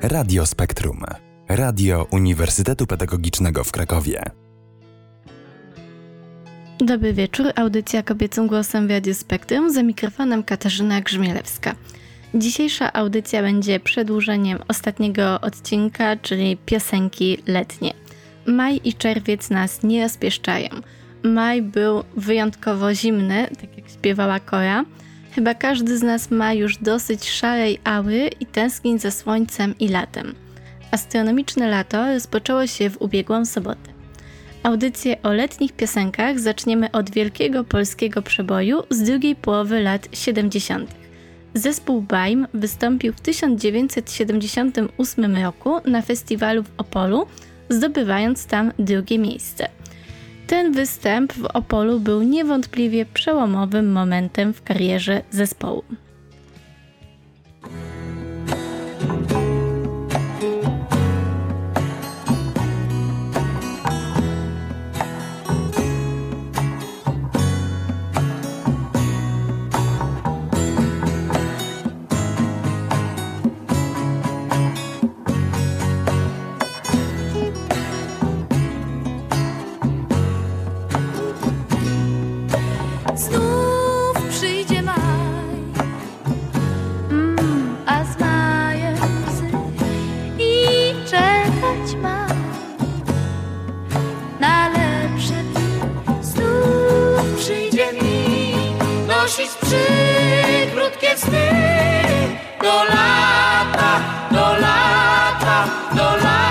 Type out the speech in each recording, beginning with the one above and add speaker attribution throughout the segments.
Speaker 1: Radio Spektrum. Radio Uniwersytetu Pedagogicznego w Krakowie.
Speaker 2: Dobry wieczór, audycja kobiecym głosem w Radio Spektrum, za mikrofonem Katarzyna Grzmielewska. Dzisiejsza audycja będzie przedłużeniem ostatniego odcinka, czyli piosenki letnie. Maj i czerwiec nas nie rozpieszczają. Maj był wyjątkowo zimny, tak jak śpiewała Kora. Chyba każdy z nas ma już dosyć szarej ały i tęskni za słońcem i latem. Astronomiczne lato rozpoczęło się w ubiegłą sobotę. Audycję o letnich piosenkach zaczniemy od wielkiego polskiego przeboju z drugiej połowy lat 70. Zespół Baim wystąpił w 1978 roku na festiwalu w Opolu, zdobywając tam drugie miejsce. Ten występ w Opolu był niewątpliwie przełomowym momentem w karierze zespołu.
Speaker 3: zgłosić przy krótkie
Speaker 4: sny do lata, do lata, do lata.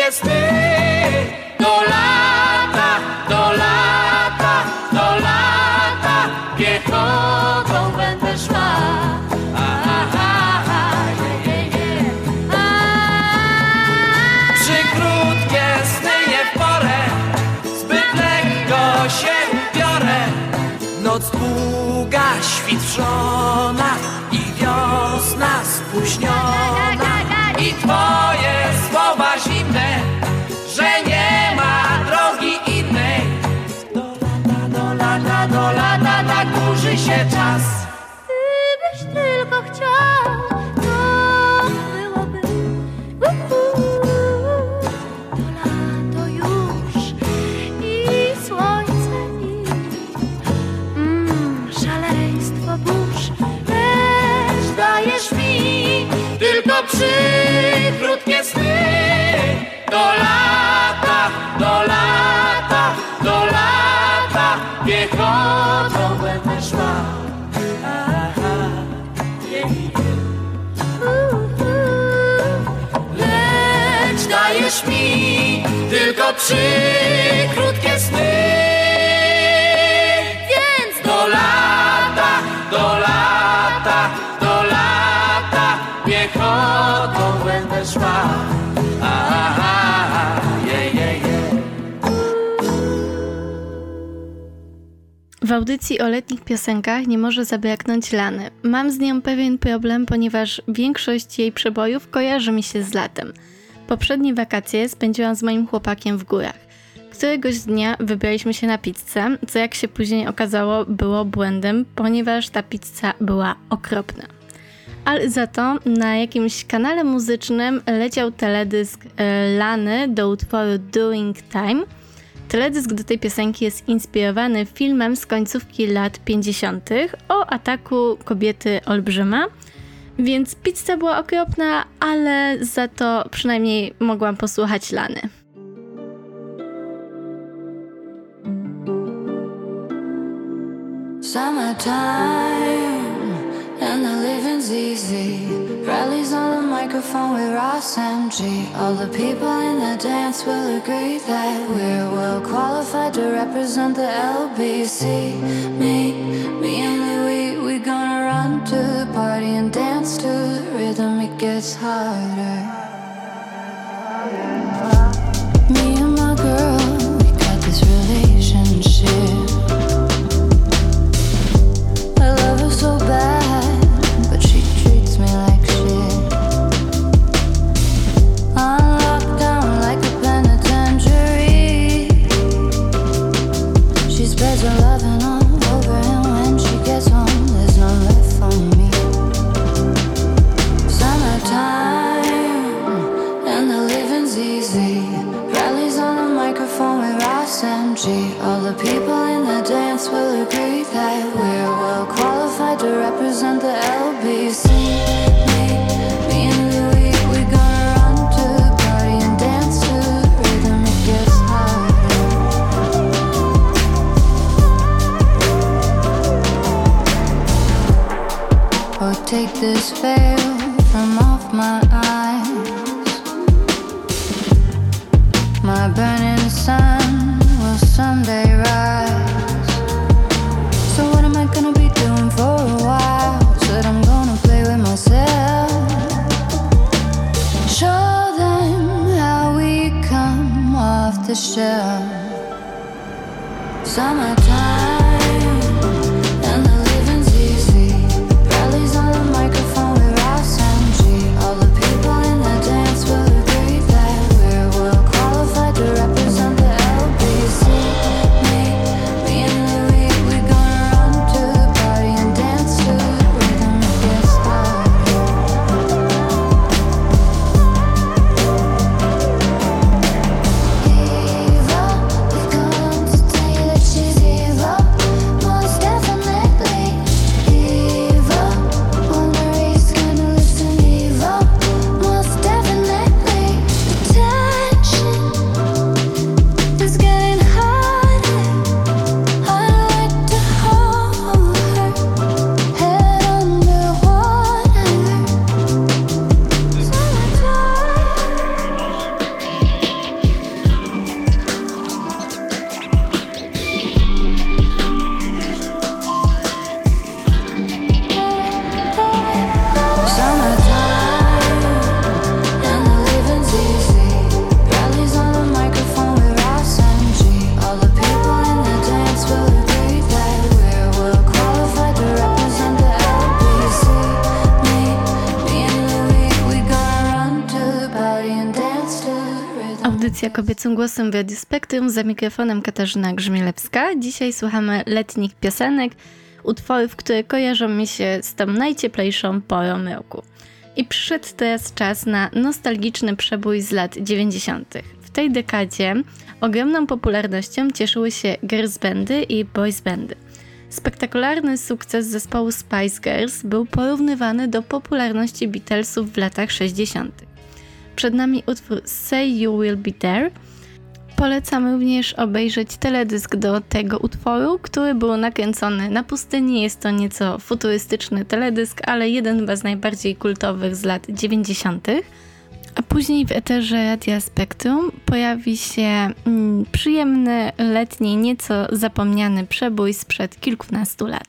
Speaker 4: que esté do lata, do lata, do lata, que będę
Speaker 3: szła.
Speaker 4: Przy krótkie sny w porę, zbyt lekko się ubiorę, noc długa, świt wrząt. Trzy krótkie sny. Więc do lata, do lata, do lata, piechotą będę szła.
Speaker 2: W audycji o letnich piosenkach nie może zabraknąć Lany. Mam z nią pewien problem, ponieważ większość jej przebojów kojarzy mi się z latem. Poprzednie wakacje spędziłam z moim chłopakiem w górach. Któregoś dnia wybraliśmy się na pizzę, co jak się później okazało było błędem, ponieważ ta pizza była okropna. Ale za to na jakimś kanale muzycznym leciał teledysk e, Lany do utworu Doing Time. Teledysk do tej piosenki jest inspirowany filmem z końcówki lat 50. o ataku kobiety olbrzyma – więc pizza była okropna, ale za to przynajmniej mogłam posłuchać Lany. Summertime and the living's easy. Rallies on the microphone with Ross MG. All the people in the dance will agree that we're well qualified to represent the LBC. Me, me and Louis, we gonna run to the party and dance to the rhythm. It gets harder. Me kobiecym głosem w Radiu Spektrum za mikrofonem Katarzyna Grzmielewska. Dzisiaj słuchamy letnich piosenek, utworów, które kojarzą mi się z tą najcieplejszą porą roku. I przyszedł teraz czas na nostalgiczny przebój z lat 90. W tej dekadzie ogromną popularnością cieszyły się girls bandy i boys bandy. Spektakularny sukces zespołu Spice Girls był porównywany do popularności Beatlesów w latach 60. Przed nami utwór Say You Will Be There. Polecam również obejrzeć teledysk do tego utworu, który był nakręcony na pustyni. Jest to nieco futurystyczny teledysk, ale jeden z najbardziej kultowych z lat 90. A później w eterze Radia Spektrum pojawi się mm, przyjemny, letni, nieco zapomniany przebój sprzed kilkunastu lat.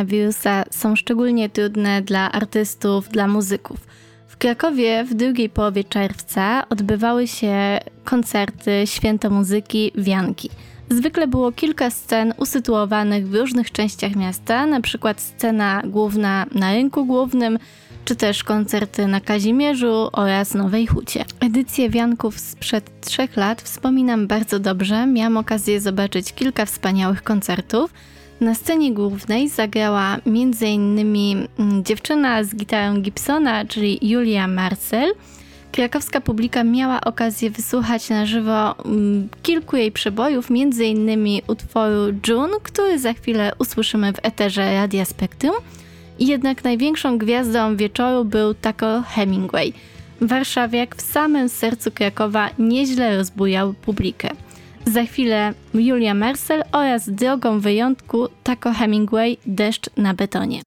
Speaker 2: Koronawirusa są szczególnie trudne dla artystów, dla muzyków. W Krakowie w drugiej połowie czerwca odbywały się koncerty Święto Muzyki Wianki. Zwykle było kilka scen usytuowanych w różnych częściach miasta, na przykład scena główna na rynku głównym, czy też koncerty na Kazimierzu oraz Nowej Hucie. Edycję Wianków sprzed trzech lat wspominam bardzo dobrze. Miałam okazję zobaczyć kilka wspaniałych koncertów. Na scenie głównej zagrała m.in. dziewczyna z gitarą Gibsona, czyli Julia Marcel. Krakowska publika miała okazję wysłuchać na żywo mm, kilku jej przebojów, m.in. utworu June, który za chwilę usłyszymy w eterze Radia Spektrum. Jednak największą gwiazdą wieczoru był Taco Hemingway. Warszawiak w samym sercu Krakowa nieźle rozbujał publikę. Za chwilę Julia Mercel oraz drogą wyjątku Taco Hemingway Deszcz na betonie.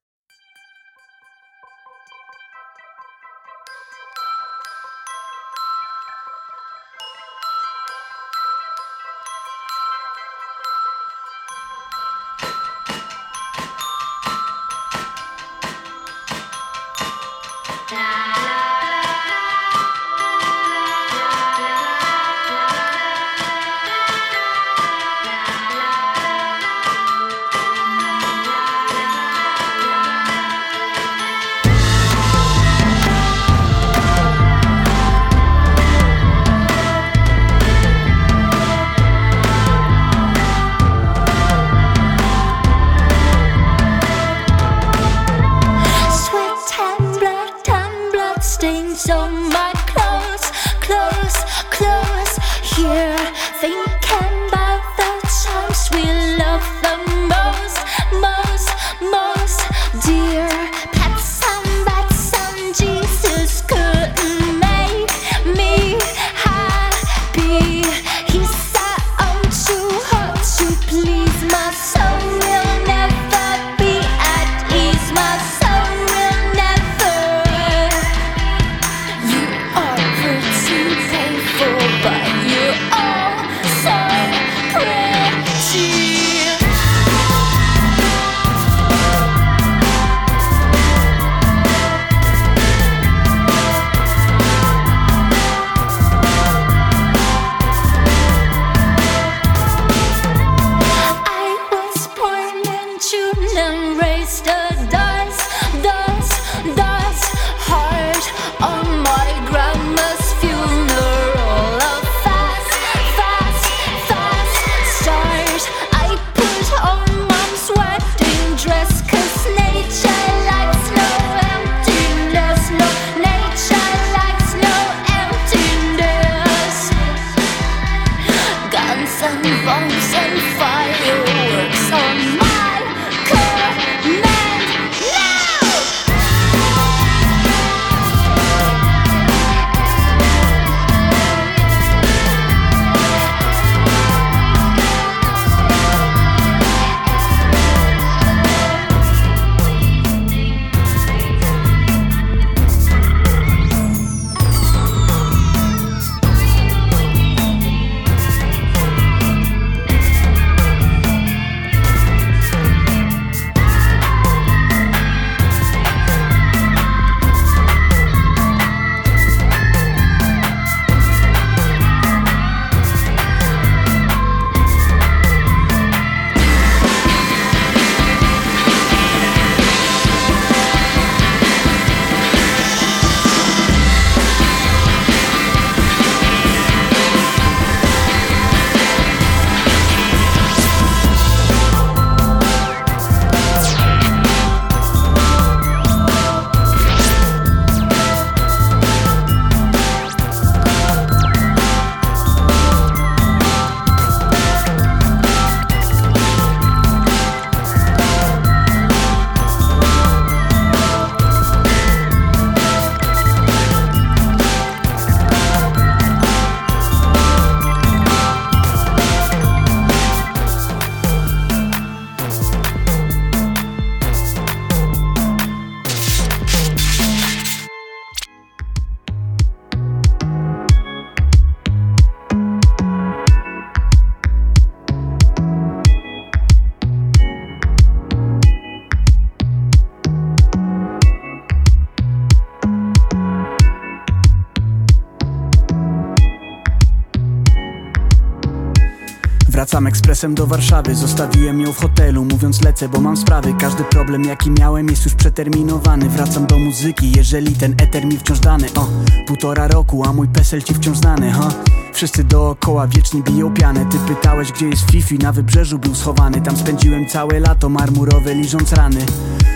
Speaker 5: Ekspresem do Warszawy Zostawiłem ją w hotelu Mówiąc lecę, bo mam sprawy. Każdy problem jaki miałem jest już przeterminowany. Wracam do muzyki, jeżeli ten eter mi wciąż dany. O, półtora roku, a mój PESEL ci wciąż znany, ha? Wszyscy dookoła wieczni biją pianę Ty pytałeś gdzie jest Fifi, na wybrzeżu był schowany. Tam spędziłem całe lato marmurowe liżąc rany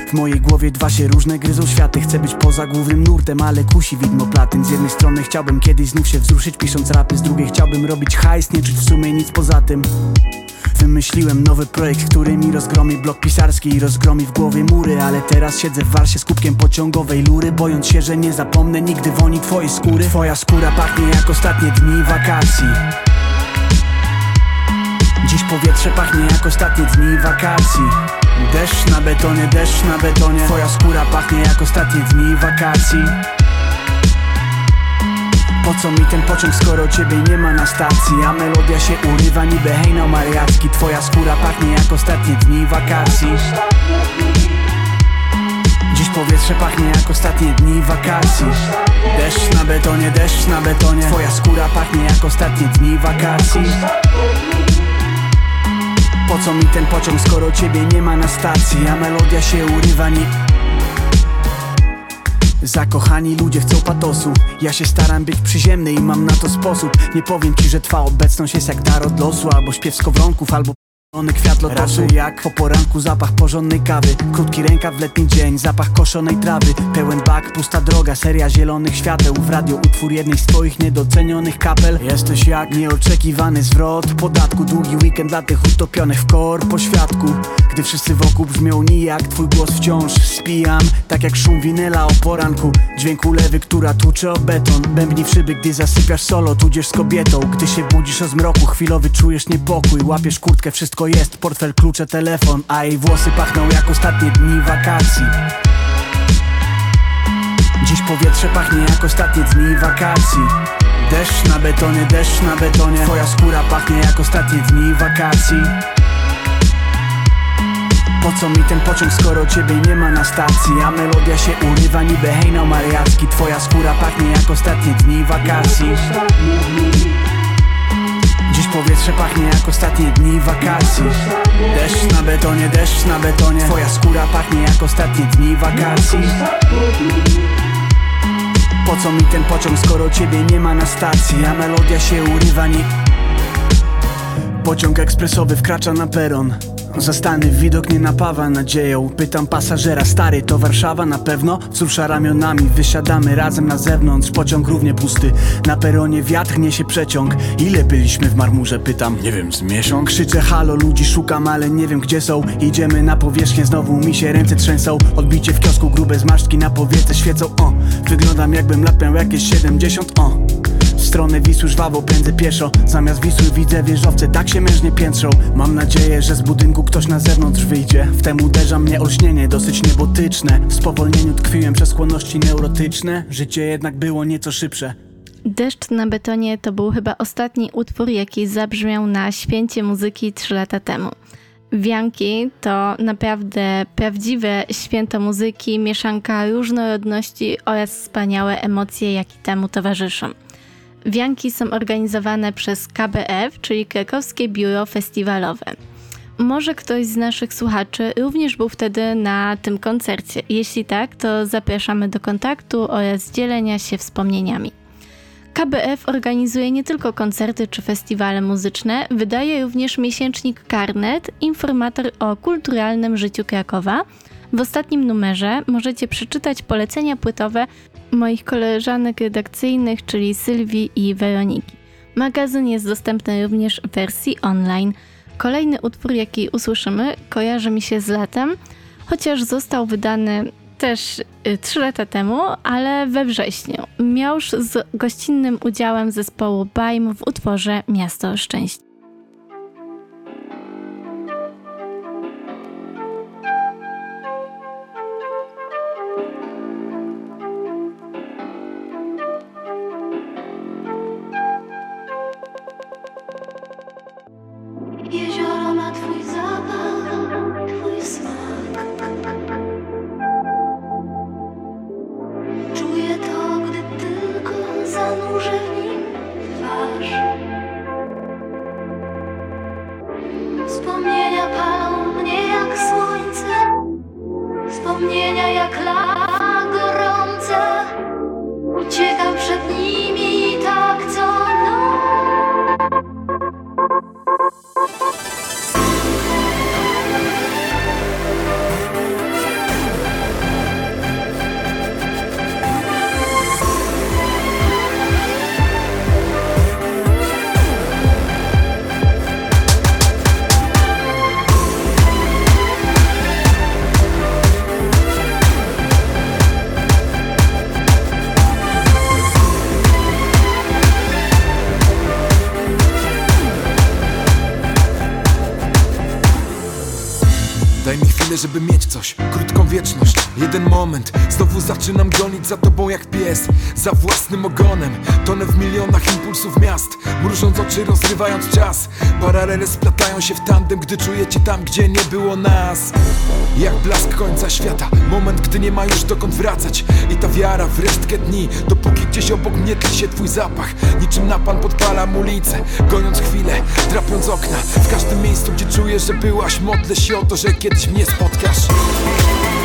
Speaker 5: w mojej głowie dwa się różne gryzą światy. Chcę być poza głównym nurtem, ale kusi widmo platyn. Z jednej strony chciałbym kiedyś znów się wzruszyć pisząc rapy. Z drugiej chciałbym robić hajs, nie czuć w sumie nic poza tym. Wymyśliłem nowy projekt, który mi rozgromi blok pisarski i rozgromi w głowie mury. Ale teraz siedzę w warsie z kubkiem pociągowej lury Bojąc się, że nie zapomnę nigdy woni twojej skóry. Twoja skóra pachnie jak ostatnie dni wakacji. Dziś powietrze pachnie jak ostatnie dni wakacji Deszcz na betonie, deszcz na betonie. Twoja skóra pachnie jak ostatnie dni wakacji. Po co mi ten pociąg, skoro ciebie nie ma na stacji? A melodia się urywa niby hejno mariacki. Twoja skóra pachnie jak ostatnie dni wakacji. Dziś powietrze pachnie jak ostatnie dni wakacji. Deszcz na betonie, deszcz na betonie. Twoja skóra pachnie jak ostatnie dni wakacji po co mi ten pociąg, skoro ciebie nie ma na stacji? A melodia się urywa nie... Zakochani ludzie chcą patosu. Ja się staram być przyziemny i mam na to sposób. Nie powiem ci, że twa obecność jest jak dar od losu Albo śpiew skowronków, albo One kwiat lotosu jak po poranku zapach porządnej kawy. Krótki rękaw w letni dzień, zapach koszonej trawy. Pełen bak, pusta droga, seria zielonych świateł. W radio utwór jednej z twoich niedocenionych kapel. Jesteś jak nieoczekiwany zwrot podatku. Długi weekend dla tych utopionych w kor po świadku Gdy wszyscy wokół brzmią nijak, twój głos wciąż spijam. Tak jak szum winyla o poranku. Dźwięk ulewy, która tłucze o beton. Bębni w szyby, gdy zasypiasz solo, tudzież z kobietą. Gdy się budzisz o zmroku, chwilowy czujesz niepokój. Łapiesz kurtkę, wszystko jest, portfel, klucze, telefon A jej włosy pachną jak ostatnie dni wakacji. Dziś powietrze pachnie jak ostatnie dni wakacji. Deszcz na betonie, deszcz na betonie. Twoja skóra pachnie jak ostatnie dni wakacji. Po co mi ten pociąg, skoro ciebie nie ma na stacji? A melodia się urywa niby hejno mariacki. Twoja skóra pachnie jak ostatnie dni wakacji Dziś powietrze pachnie jak ostatnie dni wakacji. Deszcz na betonie, deszcz na betonie. Twoja skóra pachnie jak ostatnie dni wakacji. Po co mi ten pociąg, skoro ciebie nie ma na stacji? A melodia się urywa nie... Pociąg ekspresowy wkracza na peron Zastany widok nie napawa nadzieją. Pytam pasażera, stary to Warszawa na pewno? Wzrusza ramionami, wysiadamy razem na zewnątrz Pociąg równie pusty, na peronie wiatr niesie przeciąg. Ile byliśmy w marmurze, pytam. Nie wiem, z miesiąc? Krzyczę halo, ludzi szukam, ale nie wiem gdzie są. Idziemy na powierzchnię, znowu mi się ręce trzęsą. Odbicie w kiosku, grube zmarszczki na powiece świecą. O, wyglądam jakbym lat miał jakieś 70 O, w stronę Wisły żwawo pędzę pieszo. Zamiast Wisły widzę wieżowce, tak się mężnie piętrzą. Mam nadzieję, że z budynku ktoś na zewnątrz wyjdzie. Wtem uderza mnie olśnienie, dosyć niebotyczne. W spowolnieniu tkwiłem przez skłonności neurotyczne. Życie jednak było nieco szybsze.
Speaker 2: Deszcz na betonie to był chyba ostatni utwór, jaki zabrzmiał na święcie muzyki 3 lata temu. Wianki to naprawdę prawdziwe święto muzyki, mieszanka różnorodności oraz wspaniałe emocje, jakie temu towarzyszą. Wianki są organizowane przez KBF, czyli Krakowskie Biuro Festiwalowe. Może ktoś z naszych słuchaczy również był wtedy na tym koncercie. Jeśli tak, to zapraszamy do kontaktu oraz dzielenia się wspomnieniami. KBF organizuje nie tylko koncerty czy festiwale muzyczne, wydaje również miesięcznik Karnet, informator o kulturalnym życiu Krakowa. W ostatnim numerze możecie przeczytać polecenia płytowe moich koleżanek redakcyjnych, czyli Sylwii i Weroniki. Magazyn jest dostępny również w wersji online. Kolejny utwór, jaki usłyszymy, kojarzy mi się z latem, chociaż został wydany też 3 lata temu, ale we wrześniu. Miał z gościnnym udziałem zespołu Bajm w utworze Miasto Szczęścia.
Speaker 6: Tyle, żeby mieć coś Krótką wieczność, jeden moment Znowu zaczynam gonić za tobą jak pies Za własnym ogonem. Tonę w milionach impulsów miast Mrużąc oczy, rozrywając czas. Paralele splatają się w tandem Gdy czujecie tam, gdzie nie było nas. Jak blask końca świata Moment, gdy nie ma już dokąd wracać. I ta wiara w resztkę dni Dopóki gdzieś obok mnie tli się twój zapach. Niczym napan podpalam ulicę Goniąc chwilę, drapiąc okna. W każdym miejscu, gdzie czuję, że byłaś Modlę się o to, że kiedyś mnie spotkasz Czuję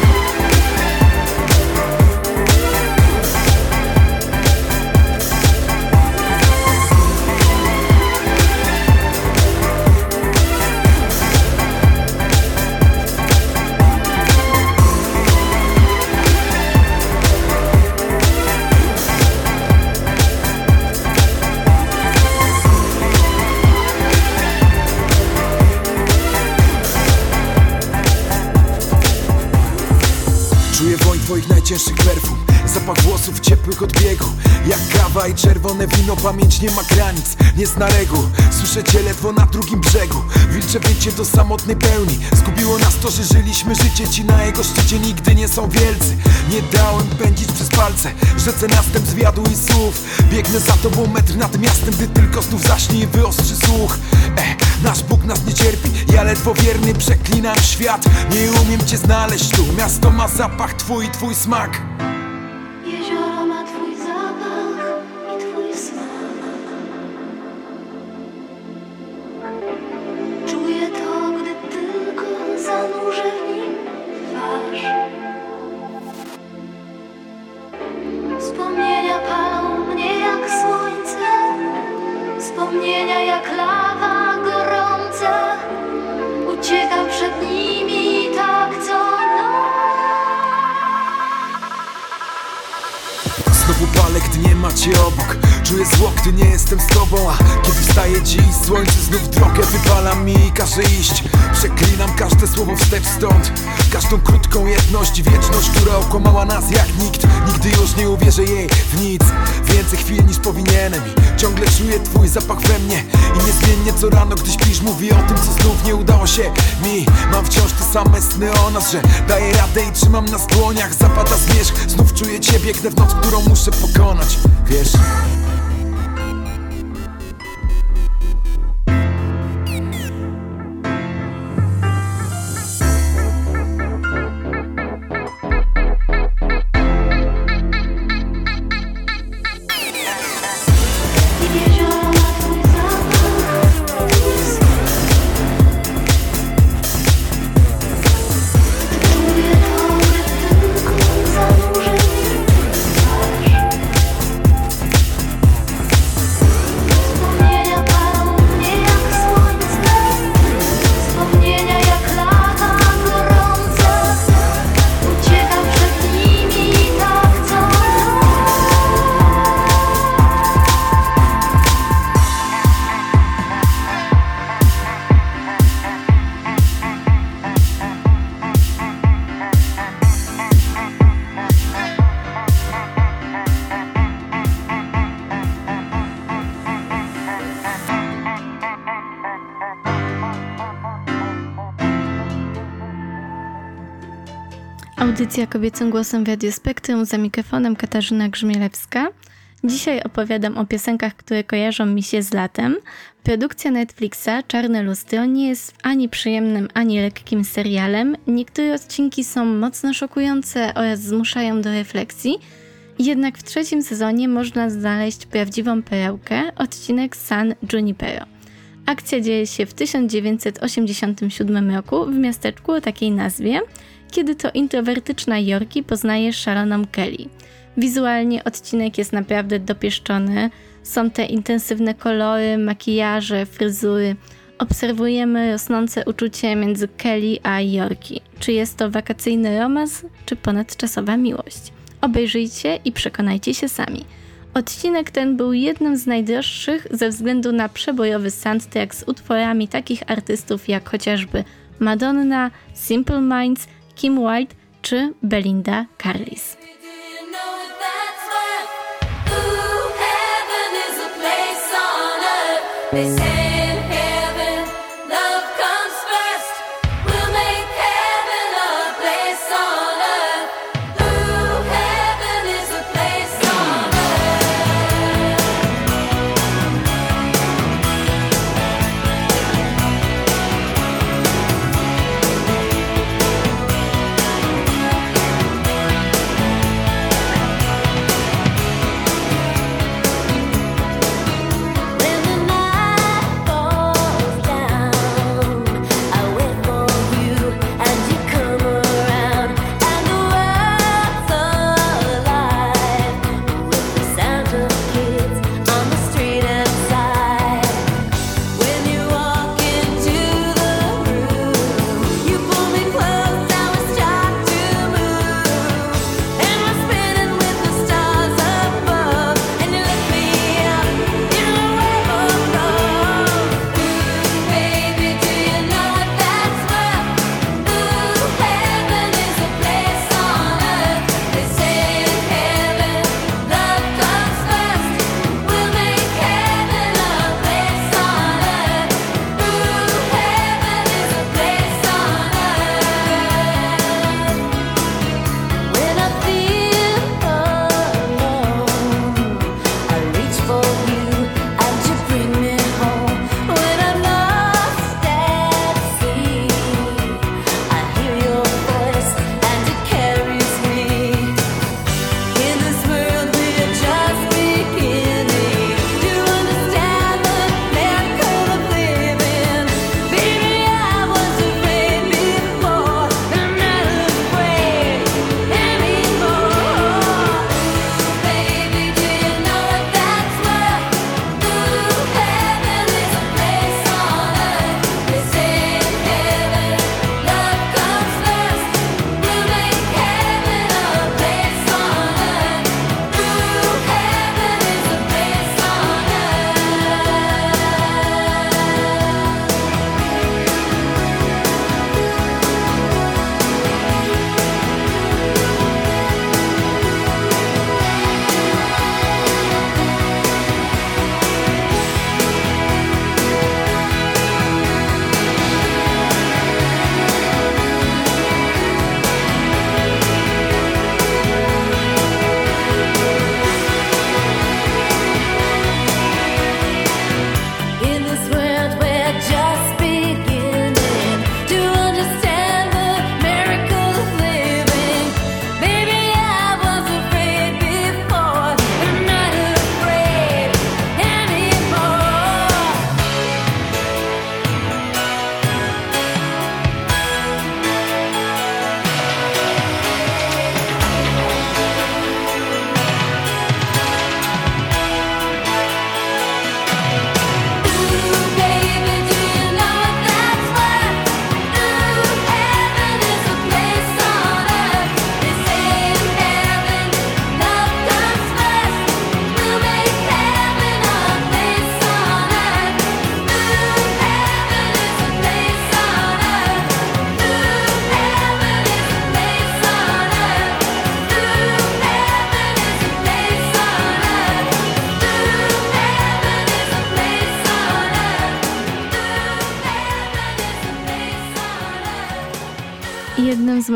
Speaker 6: It's incredible. Zapach włosów ciepłych od biegu. Jak kawa i czerwone wino Pamięć nie ma granic, nie zna reguł. Słyszę cię ledwo na drugim brzegu. Wilcze wycie do samotnej pełni. Zgubiło nas to, że żyliśmy życie. Ci na jego szczycie nigdy nie są wielcy. Nie dałem pędzić przez palce. Rzece następ zwiadu i słów. Biegnę za tobą metr nad miastem Gdy tylko znów zaśnie i wyostrzy słuch. E, Nasz Bóg nas nie cierpi. Ja ledwo wierny przeklinam świat. Nie umiem cię znaleźć tu. Miasto ma zapach twój, twój smak Słowo wstecz stąd. Każdą krótką jedność wieczność, która okłamała nas jak nikt. Nigdy już nie uwierzę jej w nic. Więcej chwil niż powinienem I ciągle czuję twój zapach we mnie. I niezmiennie co rano, gdy śpisz Mówi o tym, co znów nie udało się mi. Mam wciąż te same sny o nas, że daję radę i trzymam nas w dłoniach. Zapada zmierzch, znów czuję cię, biegnę w noc, którą muszę pokonać. Wiesz?
Speaker 2: Audycja kobiecym głosem w Radiu Spektrum za mikrofonem Katarzyna Grzmielewska. Dzisiaj opowiadam o piosenkach, które kojarzą mi się z latem. Produkcja Netflixa Czarne Lustro nie jest ani przyjemnym, ani lekkim serialem. Niektóre odcinki są mocno szokujące oraz zmuszają do refleksji. Jednak w trzecim sezonie można znaleźć prawdziwą perełkę, odcinek San Junipero. Akcja dzieje się w 1987 roku w miasteczku o takiej nazwie, kiedy to introwertyczna Yorki poznaje szaloną Kelly. Wizualnie odcinek jest naprawdę dopieszczony. Są te intensywne kolory, makijaże, fryzury. Obserwujemy rosnące uczucie między Kelly a Yorki. Czy jest to wakacyjny romans, czy ponadczasowa miłość? Obejrzyjcie i przekonajcie się sami. Odcinek ten był jednym z najdroższych ze względu na przebojowy soundtrack z utworami takich artystów jak chociażby Madonna, Simple Minds, Kim Wilde czy Belinda?
Speaker 7: Ooh,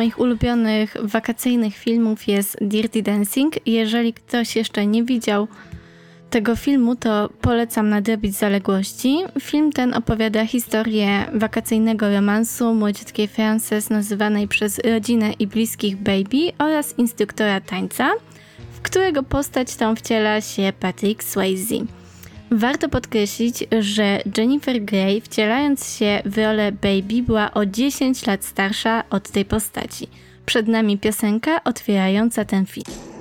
Speaker 7: moich ulubionych wakacyjnych filmów jest Dirty Dancing. Jeżeli ktoś jeszcze nie widział tego filmu, to polecam nadrobić zaległości. Film ten opowiada historię wakacyjnego romansu młodziutkiej Frances nazywanej przez rodzinę i bliskich Baby oraz instruktora tańca, w którego postać tą wciela się Patrick Swayze. Warto podkreślić, że Jennifer Grey, wcielając się w rolę Baby, była o 10 lat starsza od tej postaci. Przed nami piosenka otwierająca ten film.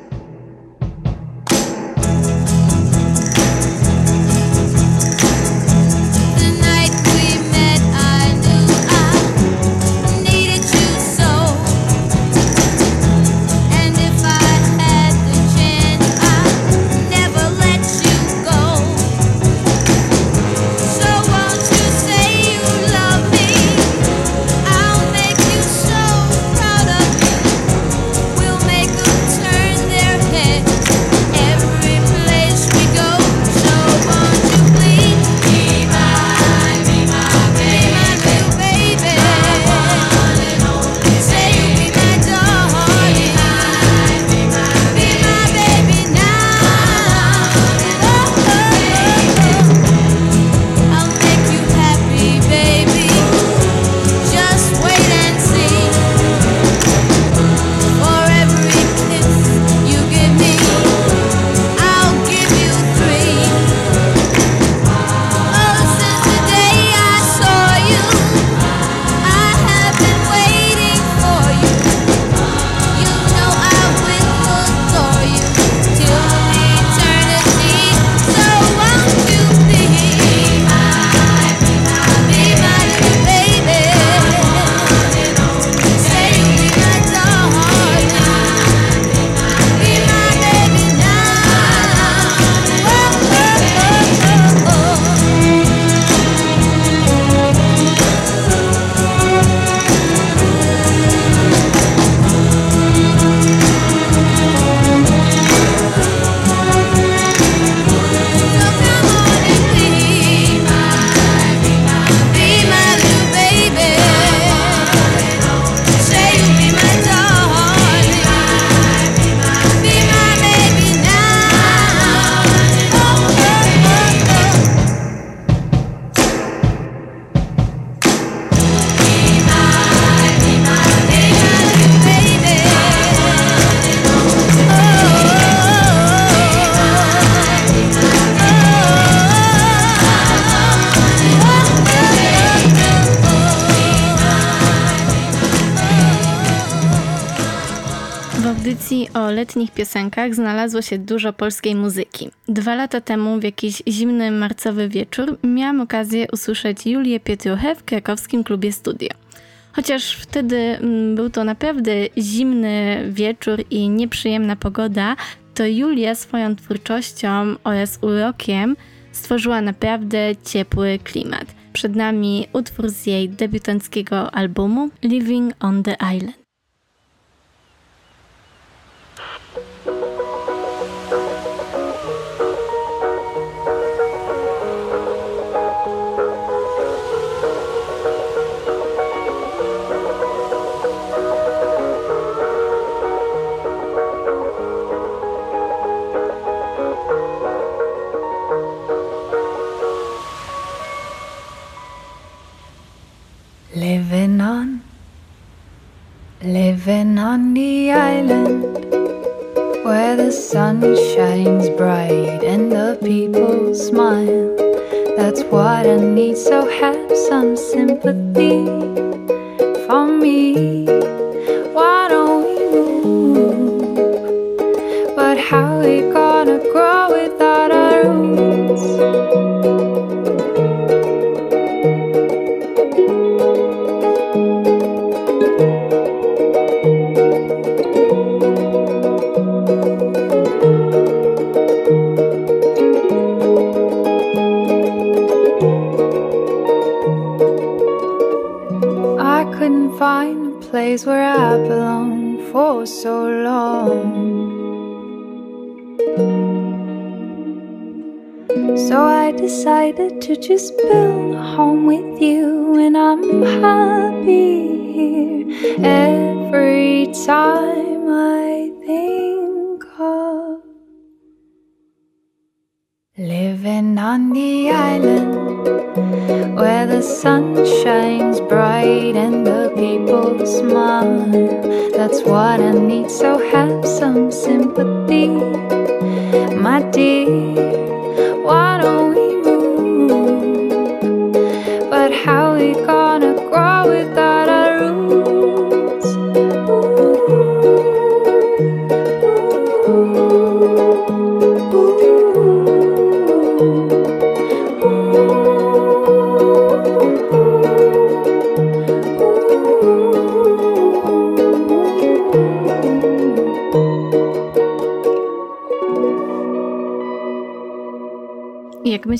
Speaker 7: Piosenkach znalazło się dużo polskiej muzyki. Dwa lata temu, w jakiś zimny marcowy wieczór, miałam okazję usłyszeć Julię Pietruchę w krakowskim klubie Studio. Chociaż wtedy mm, był to naprawdę zimny wieczór i nieprzyjemna pogoda, to Julia swoją twórczością oraz urokiem stworzyła naprawdę ciepły klimat. Przed nami utwór z jej debiutanckiego albumu Living on the Island.
Speaker 8: Living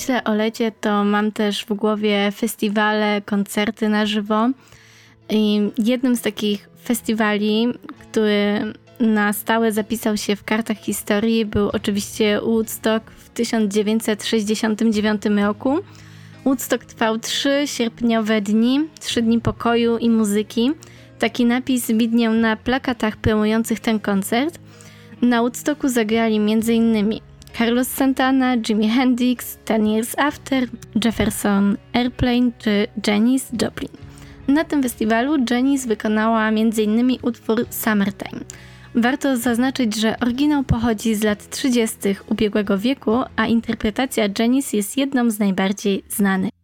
Speaker 9: myślę o lecie, to mam też w głowie festiwale, koncerty na żywo. I jednym z takich festiwali, który na stałe zapisał się w kartach historii, był oczywiście Woodstock w 1969 roku. Woodstock trwał trzy sierpniowe dni, trzy dni pokoju i muzyki. Taki napis widniał na plakatach promujących ten koncert. Na Woodstocku zagrali m.in. Carlos Santana, Jimi Hendrix, Ten Years After, Jefferson Airplane czy Janis Joplin. Na tym festiwalu Janis wykonała m.in. utwór Summertime. Warto zaznaczyć, że oryginał pochodzi z lat 30. ubiegłego wieku, a interpretacja Janis jest jedną z najbardziej znanych.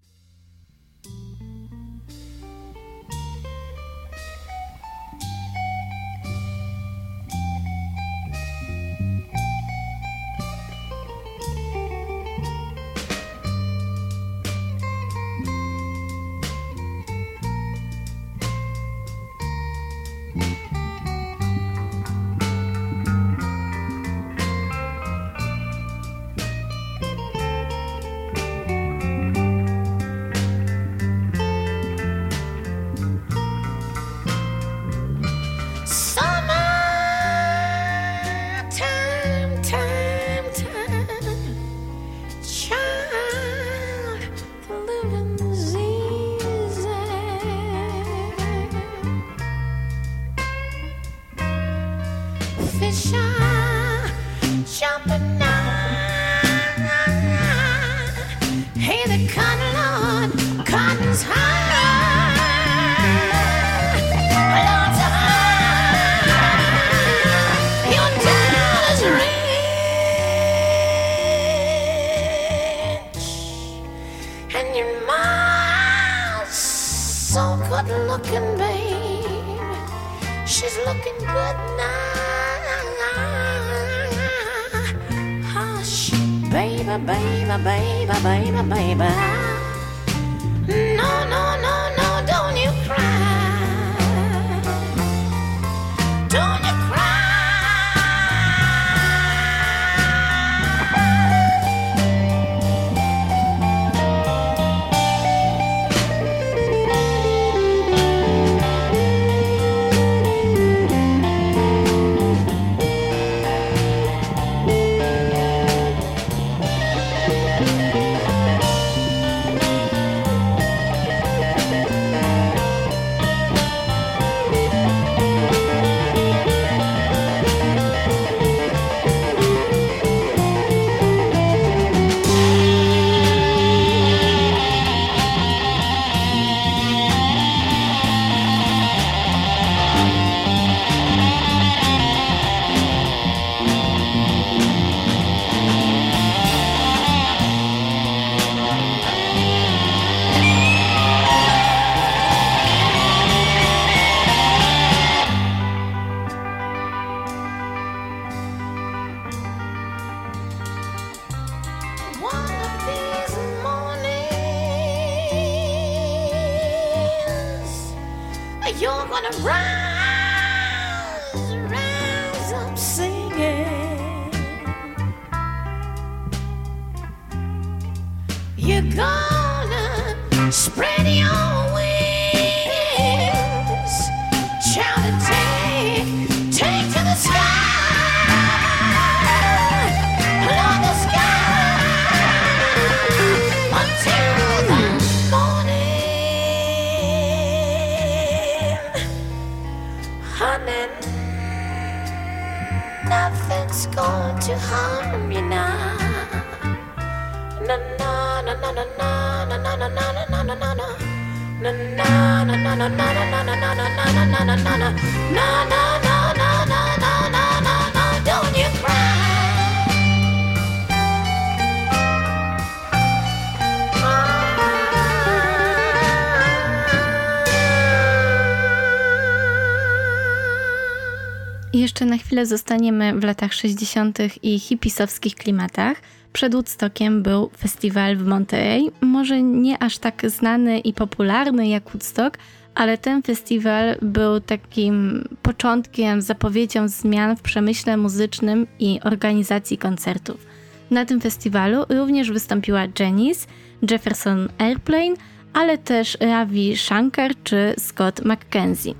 Speaker 2: Zostaniemy w latach 60. i hipisowskich klimatach. Przed Woodstockiem był festiwal w Monterey, może nie aż tak znany i popularny jak Woodstock, ale ten festiwal był takim początkiem, zapowiedzią zmian w przemyśle muzycznym i organizacji koncertów. Na tym festiwalu również wystąpiła Janis, Jefferson Airplane, ale też Ravi Shankar czy Scott McKenzie.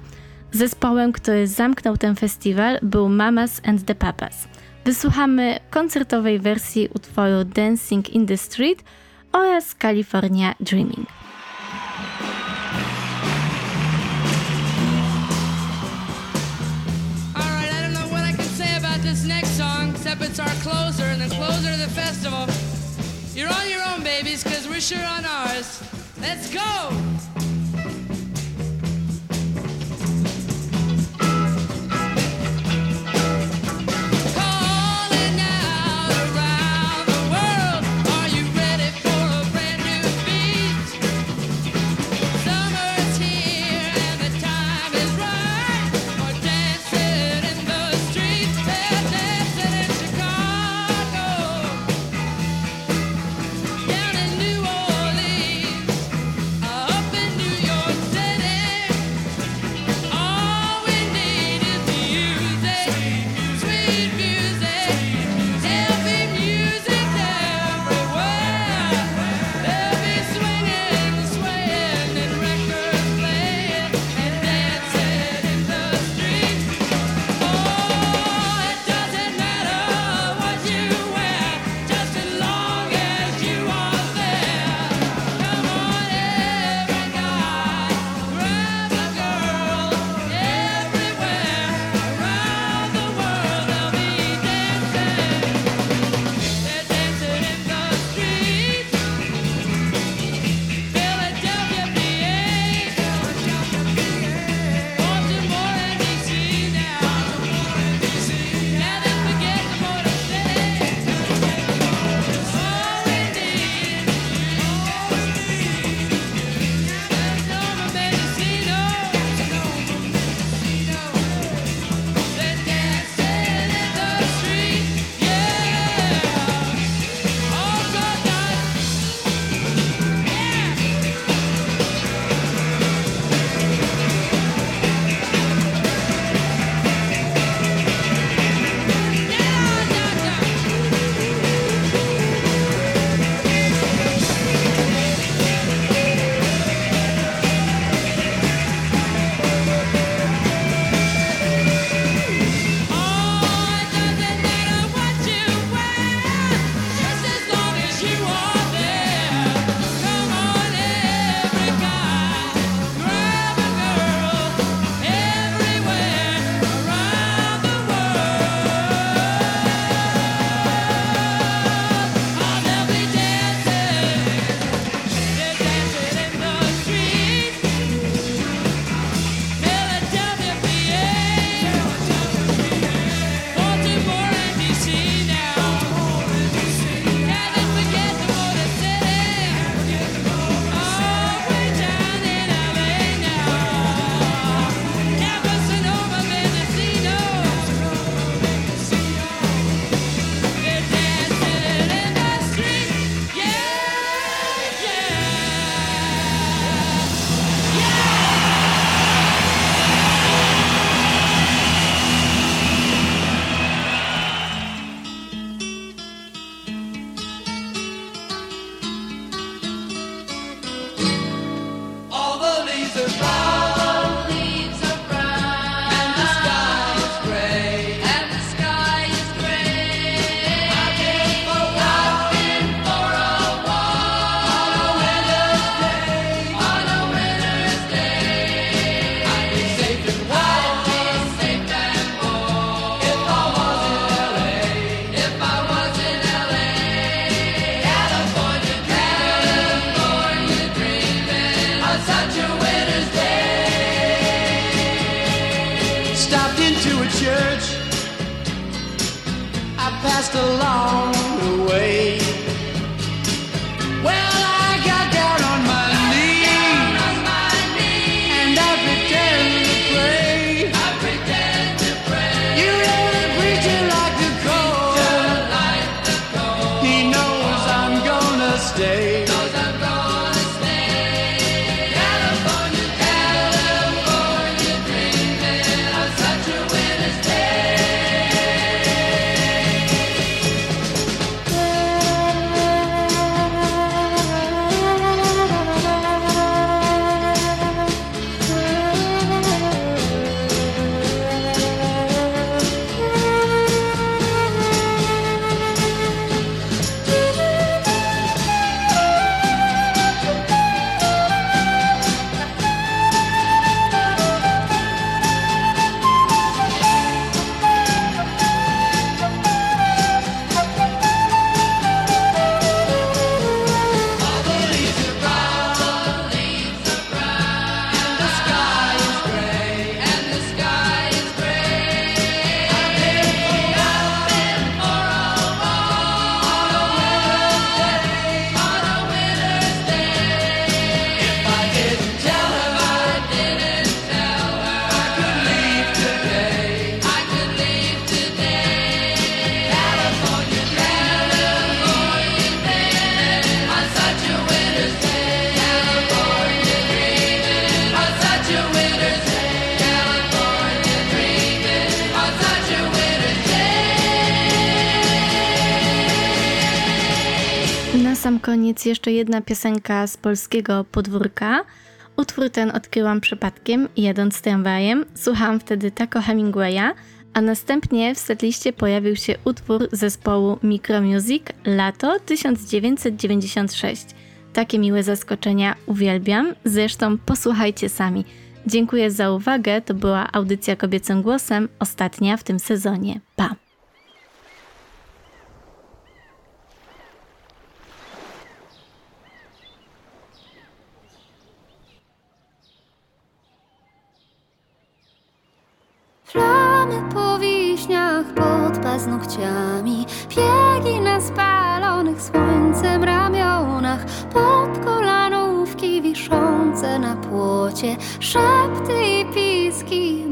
Speaker 2: Zespołem, który zamknął ten festiwal był Mamas and the Papas. Wysłuchamy koncertowej wersji utworu Dancing in the Street oraz California Dreaming.
Speaker 10: This next song, except it's our closer and the closer to the festival. You're on your own, babies, because we're sure on ours. Let's go!
Speaker 2: Jeszcze jedna piosenka z polskiego podwórka. Utwór ten odkryłam przypadkiem, jadąc tramwajem. Słuchałam wtedy Taco Hemingwaya, a następnie w setliście pojawił się utwór zespołu Micromusic Lato 1996. Takie miłe zaskoczenia uwielbiam, zresztą posłuchajcie sami. Dziękuję za uwagę, to była audycja kobiecym głosem, ostatnia w tym sezonie. Pa!
Speaker 11: Plamy po wiśniach pod paznokciami Biegi na spalonych słońcem ramionach Pod kolanówki wiszące na płocie Szepty i piski,